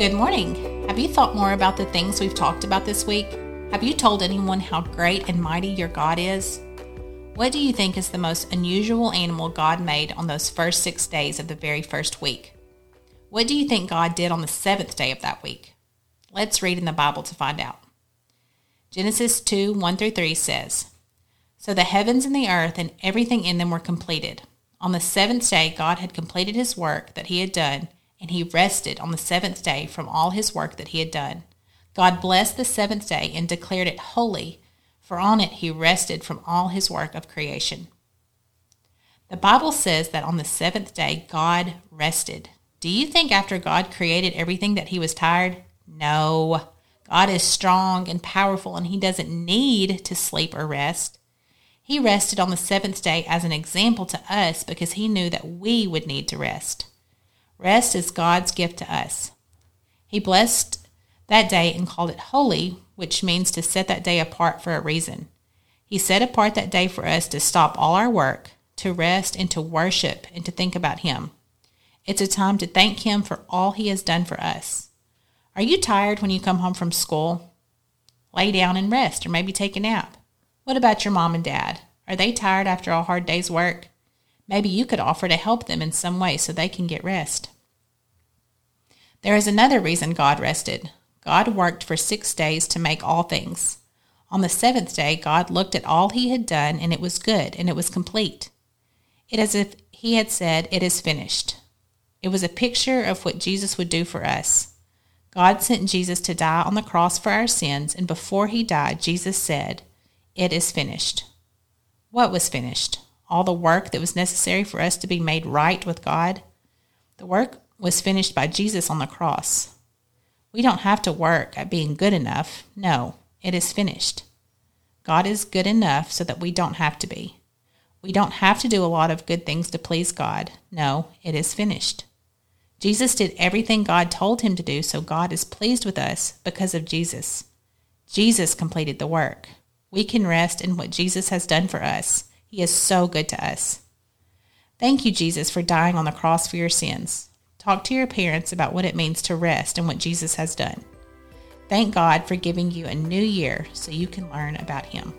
Good morning. Have you thought more about the things we've talked about this week? Have you told anyone how great and mighty your God is? What do you think is the most unusual animal God made on those first six days of the very first week? What do you think God did on the seventh day of that week? Let's read in the Bible to find out. Genesis 2 1 through 3 says, So the heavens and the earth and everything in them were completed. On the seventh day, God had completed his work that he had done, and he rested on the seventh day from all his work that he had done. God blessed the seventh day and declared it holy, for on it he rested from all his work of creation. The Bible says that on the seventh day, God rested. Do you think after God created everything that he was tired? No. God is strong and powerful, and he doesn't need to sleep or rest. He rested on the seventh day as an example to us because he knew that we would need to rest. Rest is God's gift to us. He blessed that day and called it holy, which means to set that day apart for a reason. He set apart that day for us to stop all our work, to rest, and to worship and to think about Him. It's a time to thank Him for all He has done for us. Are you tired when you come home from school? Lay down and rest, or maybe take a nap. What about your mom and dad? Are they tired after a hard day's work? Maybe you could offer to help them in some way so they can get rest. There is another reason God rested. God worked for six days to make all things. On the seventh day, God looked at all he had done, and it was good, and it was complete. It is as if he had said, It is finished. It was a picture of what Jesus would do for us. God sent Jesus to die on the cross for our sins, and before he died, Jesus said, it is finished. What was finished? All the work that was necessary for us to be made right with God? The work was finished by Jesus on the cross. We don't have to work at being good enough. No, it is finished. God is good enough so that we don't have to be. We don't have to do a lot of good things to please God. No, it is finished. Jesus did everything God told him to do, so God is pleased with us because of Jesus. Jesus completed the work. We can rest in what Jesus has done for us. He is so good to us. Thank you, Jesus, for dying on the cross for your sins. Talk to your parents about what it means to rest and what Jesus has done. Thank God for giving you a new year so you can learn about Him.